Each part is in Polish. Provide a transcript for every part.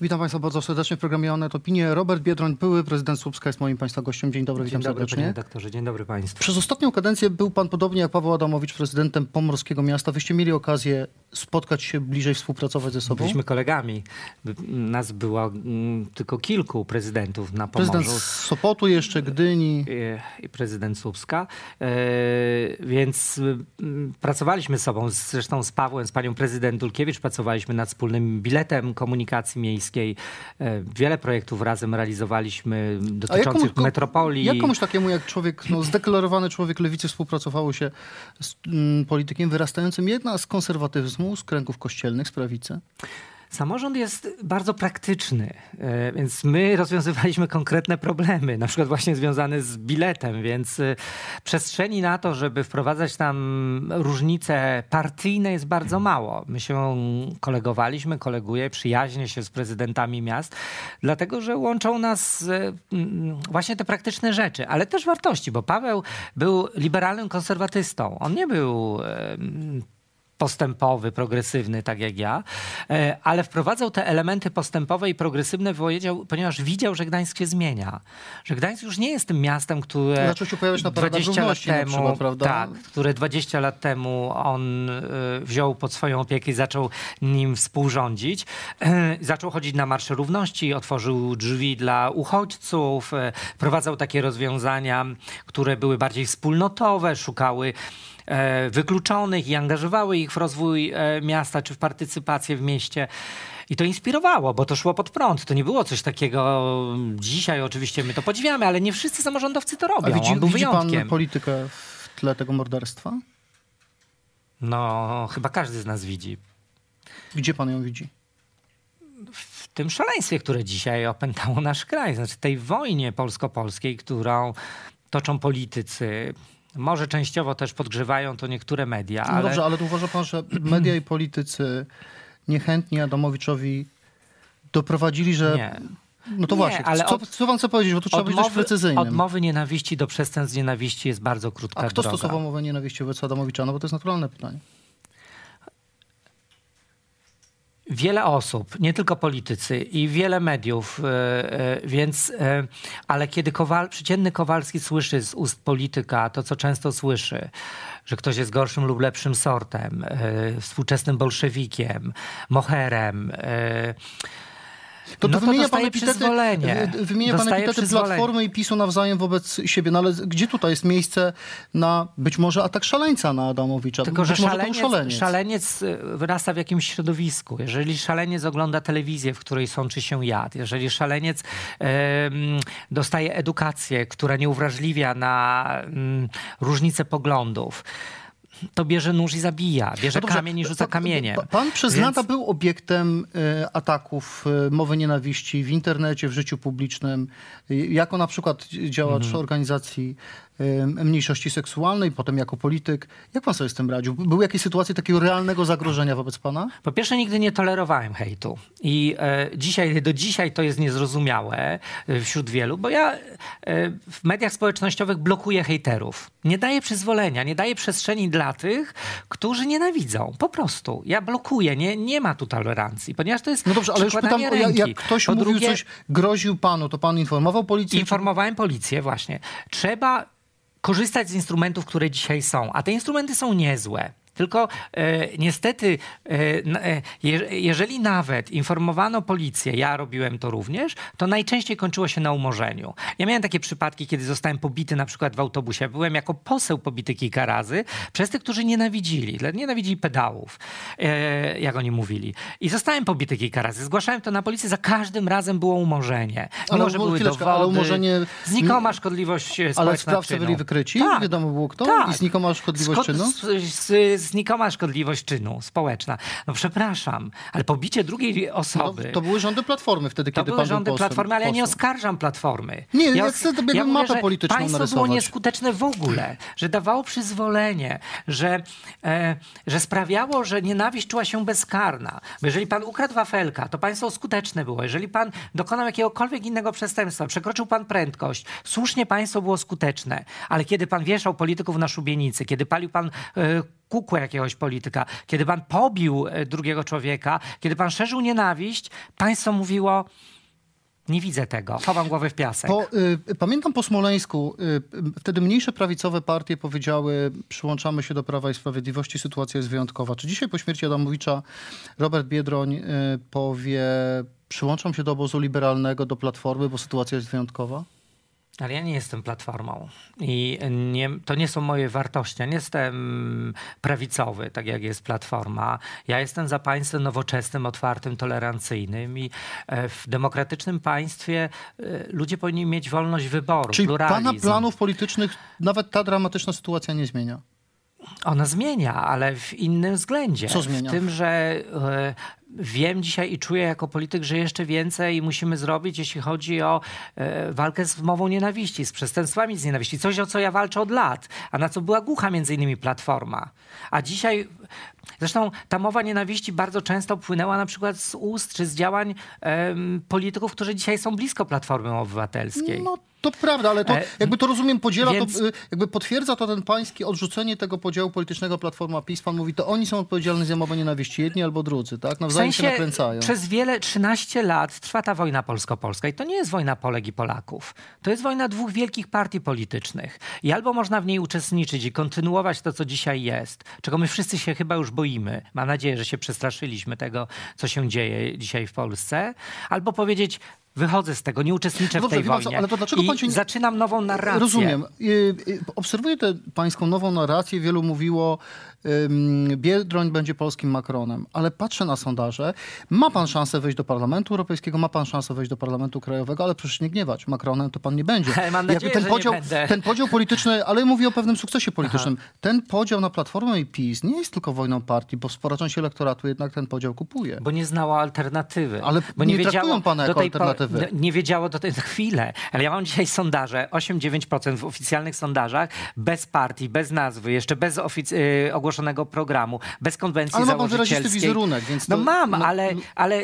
Witam Państwa bardzo serdecznie w programie Onet Opinie. Robert Biedroń, były prezydent Słupska jest moim Państwa gościem. Dzień dobry, witam Dzień dobry, serdecznie. panie redaktorze. Dzień dobry państwu. Przez ostatnią kadencję był Pan podobnie jak Paweł Adamowicz prezydentem Pomorskiego Miasta. Wyście mieli okazję spotkać się bliżej, współpracować ze sobą? Byliśmy kolegami. Nas było mm, tylko kilku prezydentów na Prezydent Pomorzu. z Sopotu jeszcze, Gdyni. e, i prezydent Słupska. E, Więc mm, pracowaliśmy z sobą, zresztą z Pawłem, z panią prezydent Dulkiewicz, pracowaliśmy nad wspólnym biletem komunikacji miejskiej. E, Wiele projektów razem realizowaliśmy dotyczących komu- metropolii. Jak komuś takiemu jak człowiek, no, zdeklarowany człowiek lewicy współpracowało się z mm, politykiem wyrastającym jednak z konserwatyzmu, z kręgów kościelnych, z prawicy? Samorząd jest bardzo praktyczny, e, więc my rozwiązywaliśmy konkretne problemy, na przykład właśnie związane z biletem, więc e, przestrzeni na to, żeby wprowadzać tam różnice partyjne jest bardzo mało. My się kolegowaliśmy, koleguję, przyjaźnię się z prezydentami miast, dlatego że łączą nas e, właśnie te praktyczne rzeczy, ale też wartości, bo Paweł był liberalnym konserwatystą. On nie był postępowy, progresywny, tak jak ja, e, ale wprowadzał te elementy postępowe i progresywne, powiedział, ponieważ widział, że Gdańsk się zmienia. Że Gdańsk już nie jest tym miastem, które Zaczął się pojawiać na paradach 20 lat temu, przykład, prawda? tak, które 20 lat temu on e, wziął pod swoją opiekę i zaczął nim współrządzić. E, Zaczął chodzić na Marsze Równości, otworzył drzwi dla uchodźców, wprowadzał takie rozwiązania, które były bardziej wspólnotowe, szukały wykluczonych i angażowały ich w rozwój e, miasta czy w partycypację w mieście. I to inspirowało, bo to szło pod prąd. To nie było coś takiego. Dzisiaj oczywiście my to podziwiamy, ale nie wszyscy samorządowcy to robią. A widzi, On był widzi Pan politykę w tle tego morderstwa? No, chyba każdy z nas widzi. Gdzie Pan ją widzi? W tym szaleństwie, które dzisiaj opętało nasz kraj, znaczy tej wojnie polsko-polskiej, którą toczą politycy. Może częściowo też podgrzewają to niektóre media, No ale dobrze, ale to uważa pan, że media i politycy niechętni Adamowiczowi doprowadzili, że... nie. No to Nie, właśnie, ale co, od- co pan chce powiedzieć, bo tu trzeba być dość precyzyjnym. od mowy nienawiści do przestępstw nienawiści jest bardzo krótka A kto droga. stosował mowę nienawiści wobec Adamowicza? No bo to jest naturalne pytanie. Wiele osób, nie tylko politycy i wiele mediów, e, e, więc, e, ale kiedy Kowal, przeciętny Kowalski słyszy z ust polityka to, co często słyszy, że ktoś jest gorszym lub lepszym sortem, współczesnym bolszewikiem, moherem, To, No to wymienia pan epitety, wy- wymienia pan epitety. Platformy i PiSu nawzajem wobec siebie, no ale gdzie tutaj jest miejsce na być może atak szaleńca na Adamowicza? Tylko, że być był szaleniec, szaleniec. szaleniec y, wyrasta w jakimś środowisku. Jeżeli szaleniec ogląda telewizję, w której sączy się jad, jeżeli szaleniec em, dostaje edukację, która nie uwrażliwia na mm, różnice poglądów, to bierze nóż i zabija, bierze No kamień i rzuca kamieniem. pa- Pan przez Więc- lata był obiektem e, ataków e, mowy nienawiści w internecie, w życiu publicznym, e, jako na przykład działacz Mhm. organizacji mniejszości seksualnej, potem jako polityk. Jak pan sobie z tym radził? Były jakieś sytuacje takiego realnego zagrożenia wobec pana? Po pierwsze, nigdy nie tolerowałem hejtu. I e, dzisiaj, do dzisiaj to jest niezrozumiałe e, wśród wielu, bo ja e, w mediach społecznościowych blokuję hejterów. Nie daję przyzwolenia, nie daję przestrzeni dla tych, którzy nienawidzą. Po prostu. Ja blokuję, nie, nie ma tu tolerancji, ponieważ to jest No dobrze, ale już pytam, ręki. jak ktoś Po mówił drugie, coś, groził panu, to pan informował policję? Informowałem policję właśnie. Trzeba korzystać z instrumentów, które dzisiaj są, a te instrumenty są niezłe. Tylko e, niestety, e, e, je, jeżeli nawet informowano policję, ja robiłem to również, to najczęściej kończyło się na umorzeniu. Ja miałem takie przypadki, kiedy zostałem pobity na przykład w autobusie. Byłem jako poseł pobity kilka razy przez tych, którzy nienawidzili. Nienawidzili pedałów, e, jak oni mówili. I zostałem pobity kilka razy. Zgłaszałem to na policję, za każdym razem było umorzenie. Mimo, Ale że były dowody. ale umorzenie- Znikoma szkodliwość e, społeczna Ale sprawcy byli wykryci? Tak. Wiadomo było kto? Tak. I znikoma szkodliwość Skod- czynu? Z, z, znikoma szkodliwość czynu społeczna. No przepraszam, ale pobicie drugiej No, osoby... to były rządy Platformy wtedy, To kiedy były pan rządy był posłem. Platformy, ale ja nie posłem. oskarżam Platformy. Nie, ja, ja chcę sobie ja mówię, polityczną Państwo narysować. było nieskuteczne w ogóle, że dawało przyzwolenie, że, e, że sprawiało, że nienawiść czuła się bezkarna. Bo jeżeli pan ukradł wafelka, to państwo skuteczne było. Jeżeli pan dokonał jakiegokolwiek innego przestępstwa, przekroczył pan prędkość, słusznie państwo było skuteczne. Ale kiedy pan wieszał polityków na szubienicy, kiedy palił pan e, kukłę jakiegoś polityka, kiedy pan pobił e, drugiego człowieka, kiedy pan szerzył nienawiść, państwo mówiło, nie widzę tego. Chowam głowę w piasek. Po, y, pamiętam po Smoleńsku, y, wtedy mniejsze prawicowe partie powiedziały, przyłączamy się do Prawa i Sprawiedliwości, sytuacja jest wyjątkowa. Czy dzisiaj po śmierci Adamowicza Robert Biedroń y, powie, przyłączam się do obozu liberalnego, do Platformy, bo sytuacja jest wyjątkowa? Ale ja nie jestem platformą i nie, to nie są moje wartości. Ja nie jestem prawicowy, tak jak jest platforma. Ja jestem za państwem nowoczesnym, otwartym, tolerancyjnym i e, w demokratycznym państwie e, ludzie powinni mieć wolność wyboru. Czyli pluralizm. pana planów politycznych nawet ta dramatyczna sytuacja nie zmienia? Ona zmienia, ale w innym względzie. Co zmienia? W tym, że e, wiem dzisiaj i czuję jako polityk, że jeszcze więcej musimy zrobić, jeśli chodzi o e, walkę z mową nienawiści, z przestępstwami z nienawiści. Coś, o co ja walczę od lat, a na co była głucha między innymi Platforma. A dzisiaj Zresztą ta mowa nienawiści bardzo często płynęła na przykład z ust czy z działań polityków, którzy dzisiaj są blisko Platformy Obywatelskiej. No to prawda, ale to E, jakby to rozumiem podziela, więc- to y, jakby potwierdza to ten pański odrzucenie tego podziału politycznego Platforma PiS. Pan mówi, to oni są odpowiedzialni za mowę nienawiści, jedni albo drudzy, tak? W Nawzajem się sensie nakręcają. przez wiele, 13 lat trwa ta wojna polsko-polska i to nie jest wojna Polek i Polaków. To jest wojna dwóch wielkich partii politycznych. I albo można w niej uczestniczyć i kontynuować to, co dzisiaj jest, czego my wszyscy się chyba już boimy. Mam nadzieję, że się przestraszyliśmy tego, co się dzieje dzisiaj w Polsce. Albo powiedzieć, wychodzę z tego, nie uczestniczę Dobrze, w tej pan co, wojnie. ale to dlaczego I pan się nie- zaczynam nową narrację. Rozumiem. Y, y, Obserwuję tę pańską nową narrację. Wielu mówiło, Biedroń będzie polskim Macronem, ale patrzę na sondaże. Ma pan szansę wejść do Parlamentu Europejskiego, ma pan szansę wejść do Parlamentu Krajowego, ale proszę się nie gniewać. Macronem to pan nie będzie. Mam Jakby nadzieję, ten nie podział, ten podział polityczny, ale mówię o pewnym sukcesie politycznym. Ten podział na Platformę i PiS nie jest tylko wojną partii, bo spora część elektoratu jednak ten podział kupuje. Bo nie znała alternatywy. Ale bo nie traktują pana do jako tej po- alternatywy. nie wiedziało do tej chwilę. Ale ja mam dzisiaj sondaże, 8-9% w oficjalnych sondażach, bez partii, bez nazwy, jeszcze bez ofic- y, ogłoszonego programu, bez konwencji Ale założycielskiej. wizerunek, więc No to- mam, no- ale, ale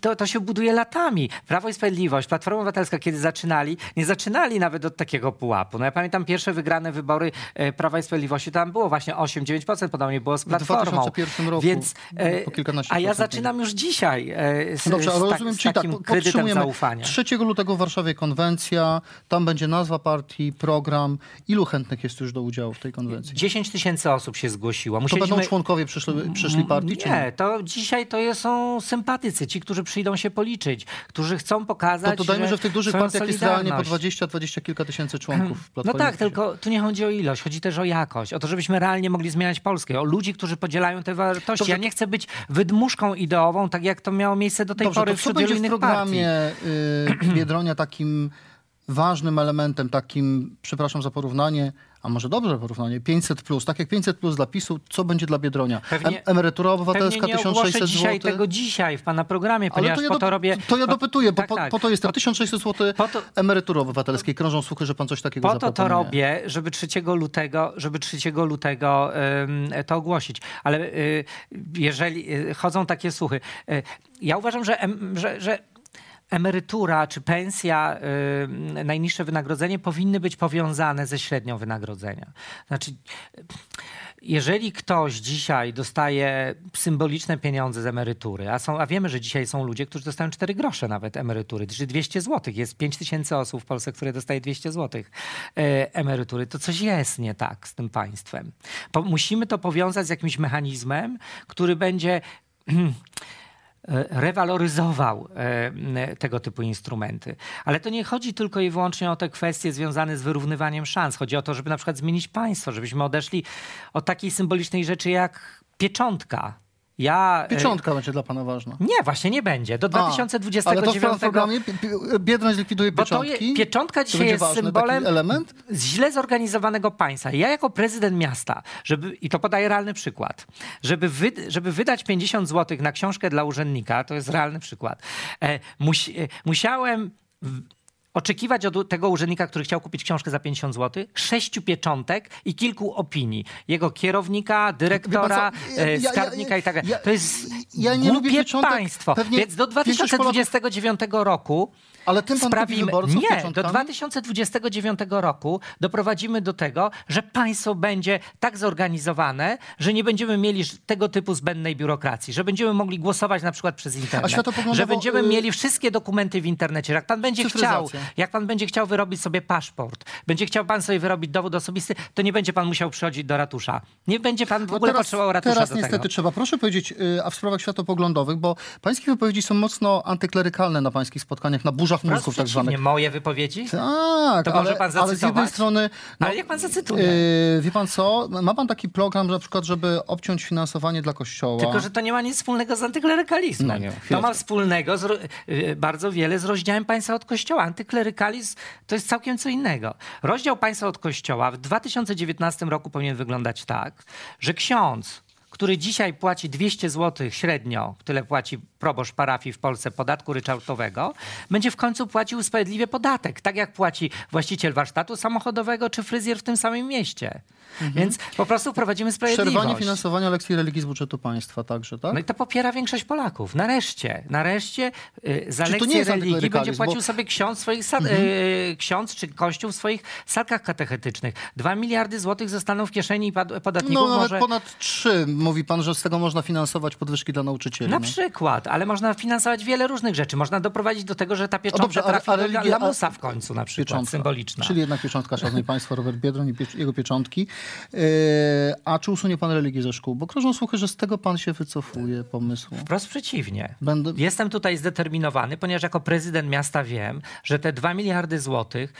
to, to się buduje latami. Prawo i Sprawiedliwość, Platforma Obywatelska, kiedy zaczynali, nie zaczynali nawet od takiego pułapu. No ja pamiętam pierwsze wygrane wybory e, Prawa i Sprawiedliwości, tam było właśnie 8-9%, podobnie było z Platformą. 2001 roku Więc, e, po kilkanaście a ja zaczynam już dzisiaj e, z, No Dobrze, ale z, tak- rozumiem, z tak, takim kredytem zaufania. 3 lutego w Warszawie konwencja, tam będzie nazwa partii, program. Ilu chętnych jest już do udziału w tej konwencji? 10 tysięcy osób się zgłosiło. To Musieliśmy... będą członkowie przyszli, przyszli partii, czy nie? Nie, to dzisiaj to jest- są sympatycy, ci, którzy przyjdą się policzyć, którzy chcą pokazać, To dodajmy, że w tych dużych partiach jest realnie po solidarność. 20, 20 kilka tysięcy członków. w No tak, tylko tu nie chodzi o ilość, chodzi też o jakość, o to, żebyśmy realnie mogli zmieniać Polskę, o ludzi, którzy podzielają te wartości. Dobrze, ja nie chcę być wydmuszką ideową, tak jak to miało miejsce do tej Dobrze, pory to wśród wielu w innych programie partii. y, Biedronia takim ważnym elementem, takim, przepraszam za porównanie, a może dobrze porównanie, 500 plus, tak jak 500 plus dla PiSu, co będzie dla Biedronia? Pewnie- Em- Emerytura Pewnie obywatelska nie ogłoszę 1600 dzisiaj zł. tego dzisiaj w pana programie, Ale ponieważ to ja, po to robię... to ja po- dopytuję, bo tak, po, tak. po to jestem. 1600 zł Po to- emerytury obywatelskiej. Krążą słuchy, że pan coś takiego Po to to robię, żeby 3 lutego, żeby 3 lutego ym, to ogłosić. Ale y, jeżeli y, chodzą takie słuchy, y, ja uważam, że, że, że emerytura czy pensja, y, najniższe wynagrodzenie powinny być powiązane ze średnią wynagrodzenia. Znaczy, jeżeli ktoś dzisiaj dostaje symboliczne pieniądze z emerytury, a, są, a wiemy, że dzisiaj są ludzie, którzy dostają 4 grosze nawet emerytury, czy 200 zł, jest 5 tysięcy osób w Polsce, które dostaje 200 zł e, emerytury, to coś jest nie tak z tym państwem. Po, musimy to powiązać z jakimś mechanizmem, który będzie rewaloryzował e, tego typu instrumenty. Ale to nie chodzi tylko i wyłącznie o te kwestie związane z wyrównywaniem szans. Chodzi o to, żeby na przykład zmienić państwo, żebyśmy odeszli od takiej symbolicznej rzeczy jak pieczątka. Ja, e, Pieczątka będzie dla pana ważna. Nie, właśnie nie będzie. Do A, Ale to w 2029 programie pi- pi- Biedroń zlikwiduje bo to pieczątki? je, pieczątka To dzisiaj będzie jest ważny symbolem element? z źle zorganizowanego państwa. Ja jako prezydent miasta, żeby, i to podaję realny przykład, żeby, wy, żeby wydać 50 zł na książkę dla urzędnika, to jest realny przykład, e, musi, e, musiałem... W, Oczekiwać od tego urzędnika, który chciał kupić książkę za 50 zł, sześciu pieczątek i kilku opinii. Jego kierownika, dyrektora, co? Ja- e, ja- ja- skarbnika i tak dalej. ja- To jest ja nie lubię pieczątek. państwo. Więc do większość Polaków- 2029 roku Ale tym pan sprawimy... wyborców Nie, do 2029 roku doprowadzimy do tego, że państwo będzie tak zorganizowane, że nie będziemy mieli tego typu zbędnej biurokracji, że będziemy mogli głosować na przykład przez internet, że będziemy y- mieli wszystkie dokumenty w internecie. Jak pan będzie chciał, jak pan będzie chciał wyrobić sobie paszport, będzie chciał pan sobie wyrobić dowód osobisty, to nie będzie pan musiał przychodzić do ratusza. Nie będzie pan w No ogóle teraz, potrzebował ratusza Teraz niestety tego. trzeba. Proszę powiedzieć, y, a w sprawach światopoglądowych, bo pańskie wypowiedzi są mocno antyklerykalne na pańskich spotkaniach, na burzach Mózgów tak zwanych. moje wypowiedzi? Tak, To może ale, pan ale z jednej zacytować? strony... No, Ale jak pan zacytuje? Yy, wie pan co? Ma pan taki program, na przykład, żeby obciąć finansowanie dla kościoła. Tylko, że to nie ma nic wspólnego z antyklerykalizmem. No nie, to ma wspólnego z, y, bardzo wiele z rozdziałem państwa od kościoła. Antyklerykalizm to jest całkiem co innego. Rozdział państwa od kościoła w 2019 roku powinien wyglądać tak, że ksiądz, który dzisiaj płaci 200 zł średnio, tyle płaci proboszcz parafii w Polsce podatku ryczałtowego, będzie w końcu płacił sprawiedliwie podatek, tak jak płaci właściciel warsztatu samochodowego czy fryzjer w tym samym mieście. Więc po prostu wprowadzimy sprawiedliwość. Przerwanie finansowania lekcji religii z budżetu państwa także, tak? No i to popiera większość Polaków. Nareszcie, nareszcie y, za Czy lekcję religii będzie płacił bo- sobie ksiądz, swoich sal- y, ksiądz czy kościół w swoich salkach katechetycznych. Dwa miliardy złotych zostaną w kieszeni podatników. No nawet może... ponad trzy. Mówi pan, że z tego można finansować podwyżki dla nauczycieli. Na no. przykład, ale można finansować wiele różnych rzeczy. Można doprowadzić do tego, że ta pieczątka dobrze, a- trafi a do religia- lamusa w końcu na przykład, Pieczątka. symboliczna. Czyli jednak pieczątka, szanowni państwo, Robert Biedroń i pie- jego pieczątki. Yy, a czy usunie pan religię ze szkół? Bo krążą słuchy, że z tego pan się wycofuje pomysłu. Wprost przeciwnie. Będę... Jestem tutaj zdeterminowany, ponieważ jako prezydent miasta wiem, że te 2 miliardy złotych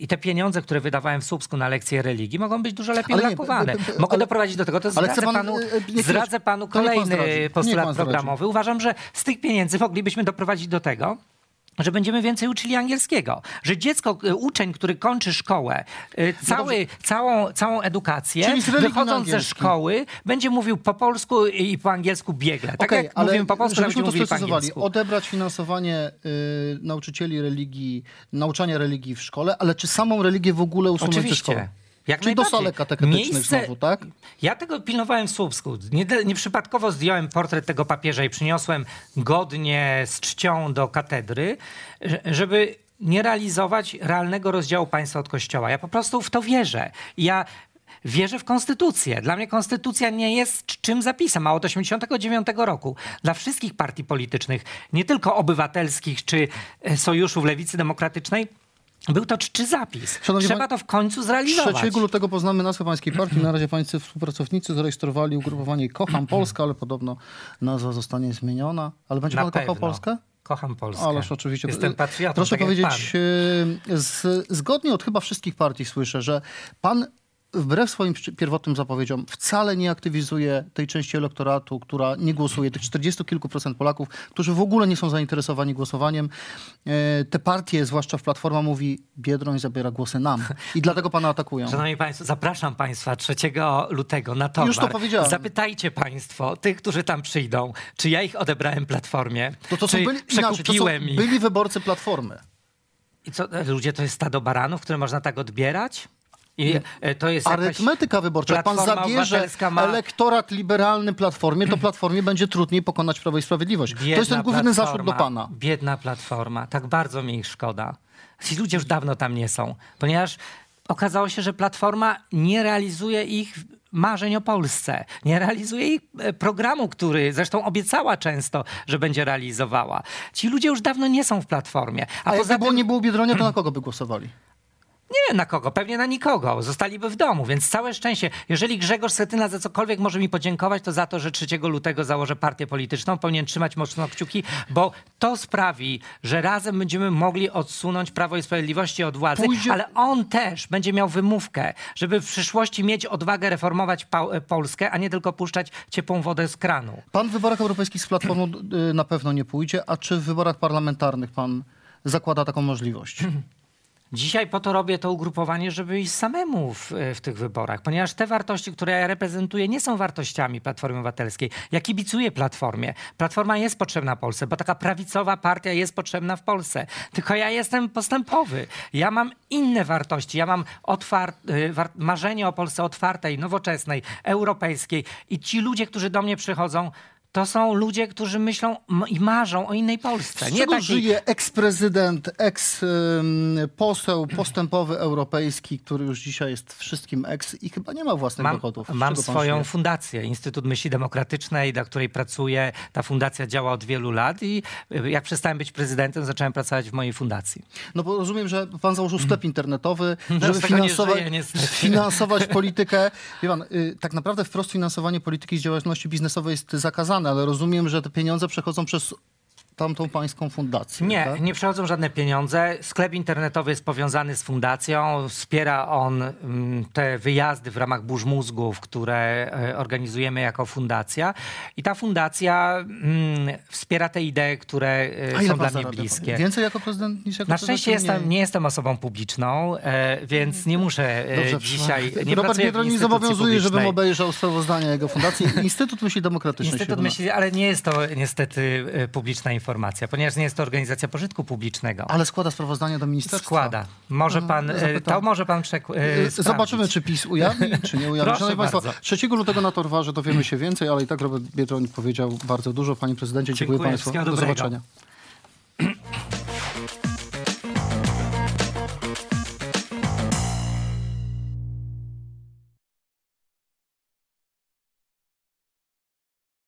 i te pieniądze, które wydawałem w Słupsku na lekcje religii, mogą być dużo lepiej Mogę ale- doprowadzić do tego, to ale chce zdradzę, pan, panu, e, e, nie zdradzę panu kolejny postulat programowy. Uważam, że z tych pieniędzy moglibyśmy doprowadzić do tego, że będziemy więcej uczyli angielskiego. Że dziecko, y, uczeń, który kończy szkołę, y, cały, całą, całą edukację, wychodząc ze szkoły, będzie mówił po polsku i po angielsku biegle. Tak Okej, jak mówimy po polsku, żebyśmy to po sprecyzowali. Odebrać finansowanie y, nauczycieli religii, nauczania religii w szkole, ale czy samą religię w ogóle usunąć ze szkoły? Jak Czyli do salek katechetycznych Miejsce- znowu, tak? Ja tego pilnowałem w Słupsku. Nie, nieprzypadkowo zdjąłem portret tego papieża i przyniosłem godnie z czcią do katedry, że- żeby nie realizować realnego rozdziału państwa od kościoła. Ja po prostu w to wierzę. Ja wierzę w konstytucję. Dla mnie konstytucja nie jest czym zapisem, a od 1989 roku dla wszystkich partii politycznych, nie tylko obywatelskich czy e, sojuszów lewicy demokratycznej, był to czczy zapis. Szanowni Trzeba to w końcu zrealizować. 3 lutego poznamy nazwę pańskiej partii. Na razie pańscy współpracownicy zarejestrowali ugrupowanie Kocham Polskę, ale podobno nazwa zostanie zmieniona. Ale będzie Na pan kochał pewno. Polskę? Kocham Polskę. Ależ oczywiście. Jestem patriotą, Proszę tak powiedzieć, y, z, zgodnie od chyba wszystkich partii słyszę, że pan wbrew swoim pierwotnym zapowiedziom wcale nie aktywizuje tej części elektoratu, która nie głosuje, tych 40 kilku procent Polaków, którzy w ogóle nie są zainteresowani głosowaniem. Y, Te partie, zwłaszcza w Platforma mówi, Biedroń zabiera głosy nam. I dlatego pana atakują. Szanowni Państwo, zapraszam Państwa 3 lutego na towar. Już to powiedziałem. Zapytajcie Państwo tych, którzy tam przyjdą, czy ja ich odebrałem Platformie, To, to czy są byli, inaczej, to są przekupiłem byli wyborcy Platformy. I co, e, ludzie, to jest stado baranów, które można tak odbierać? I e, to jest. Arytmetyka wyborcza. Jak pan zabierze ma- elektorat liberalny Platformie, to Platformie będzie trudniej pokonać Prawo i Sprawiedliwość. to jest ten Biedna główny zarzut do pana. Biedna platforma. Tak bardzo mi ich szkoda. Ci ludzie już dawno tam nie są, ponieważ okazało się, że platforma nie realizuje ich marzeń o Polsce. Nie realizuje ich e, programu, który zresztą obiecała często, że będzie realizowała. Ci ludzie już dawno nie są w platformie. A, A poza jakby było, tym nie było Biedronia, to na kogo by głosowali? Nie wiem na kogo, pewnie na nikogo. Zostaliby w domu, więc całe szczęście. Jeżeli Grzegorz Setyna za cokolwiek może mi podziękować, to za to, że 3 lutego założę partię polityczną. Powinien trzymać mocno kciuki, bo to sprawi, że razem będziemy mogli odsunąć Prawo i Sprawiedliwości od władzy, Pójdzie- ale on też będzie miał wymówkę, żeby w przyszłości mieć odwagę reformować pa- Polskę, a nie tylko puszczać ciepłą wodę z kranu. Pan w wyborach europejskich z Platformą y, na pewno nie pójdzie, a czy w wyborach parlamentarnych pan zakłada taką możliwość? Dzisiaj po to robię to ugrupowanie, żeby iść samemu w, w tych wyborach, ponieważ te wartości, które ja reprezentuję, nie są wartościami Platformy Obywatelskiej. Ja kibicuję Platformie. Platforma jest potrzebna Polsce, bo taka prawicowa partia jest potrzebna w Polsce. Tylko ja jestem postępowy. Ja mam inne wartości. Ja mam war- marzenie o Polsce otwartej, nowoczesnej, europejskiej. I ci ludzie, którzy do mnie przychodzą, to są ludzie, którzy myślą i marzą o innej Polsce. Z Nie czego takiej... żyje eks-prezydent, eks-poseł postępowy europejski, który już dzisiaj jest wszystkim eks i chyba nie ma własnych Mam, dochodów. Z mam swoją żyje? fundację, Instytut Myśli Demokratycznej, dla której pracuję. Ta fundacja działa od wielu lat i y, jak przestałem być prezydentem, zacząłem pracować w mojej fundacji. No bo rozumiem, że pan założył sklep internetowy, No, żeby finansować, niestety. finansować politykę. Wie pan, y, tak naprawdę wprost finansowanie polityki z działalności biznesowej jest zakazane, ale rozumiem, że te pieniądze przechodzą przez tamtą pańską fundację. Nie, tak? nie przechodzą żadne pieniądze. Sklep internetowy jest powiązany z fundacją. Wspiera on mm, te wyjazdy w ramach burz mózgów, które e, organizujemy jako fundacja. I ta fundacja mm, wspiera te idee, które e, A są dla mnie bliskie. Więcej jako prezydent niż jako Na szczęście jestem, nie jestem osobą publiczną, e, więc nie muszę e, Dobrze, dzisiaj. Nie Robert Biedroń nie zobowiązuje, żebym obejrzał sprawozdania jego fundacji. Instytut Myśli Demokratycznej. Instytut Myśli, ale nie jest to niestety publiczna informacja, ponieważ nie jest to organizacja pożytku publicznego. Ale składa sprawozdania do ministerstwa. Składa. Może pan, e, zapytam. to może pan przek- e, sprawdzić. Zobaczymy, czy PiS ujawni, czy nie ujawni. Proszę bardzo. 3 lutego na Torwarze dowiemy się więcej, ale i tak Robert Biedroń powiedział bardzo dużo. Panie prezydencie, dziękuję, Dziękuję, Państwu. Do zobaczenia.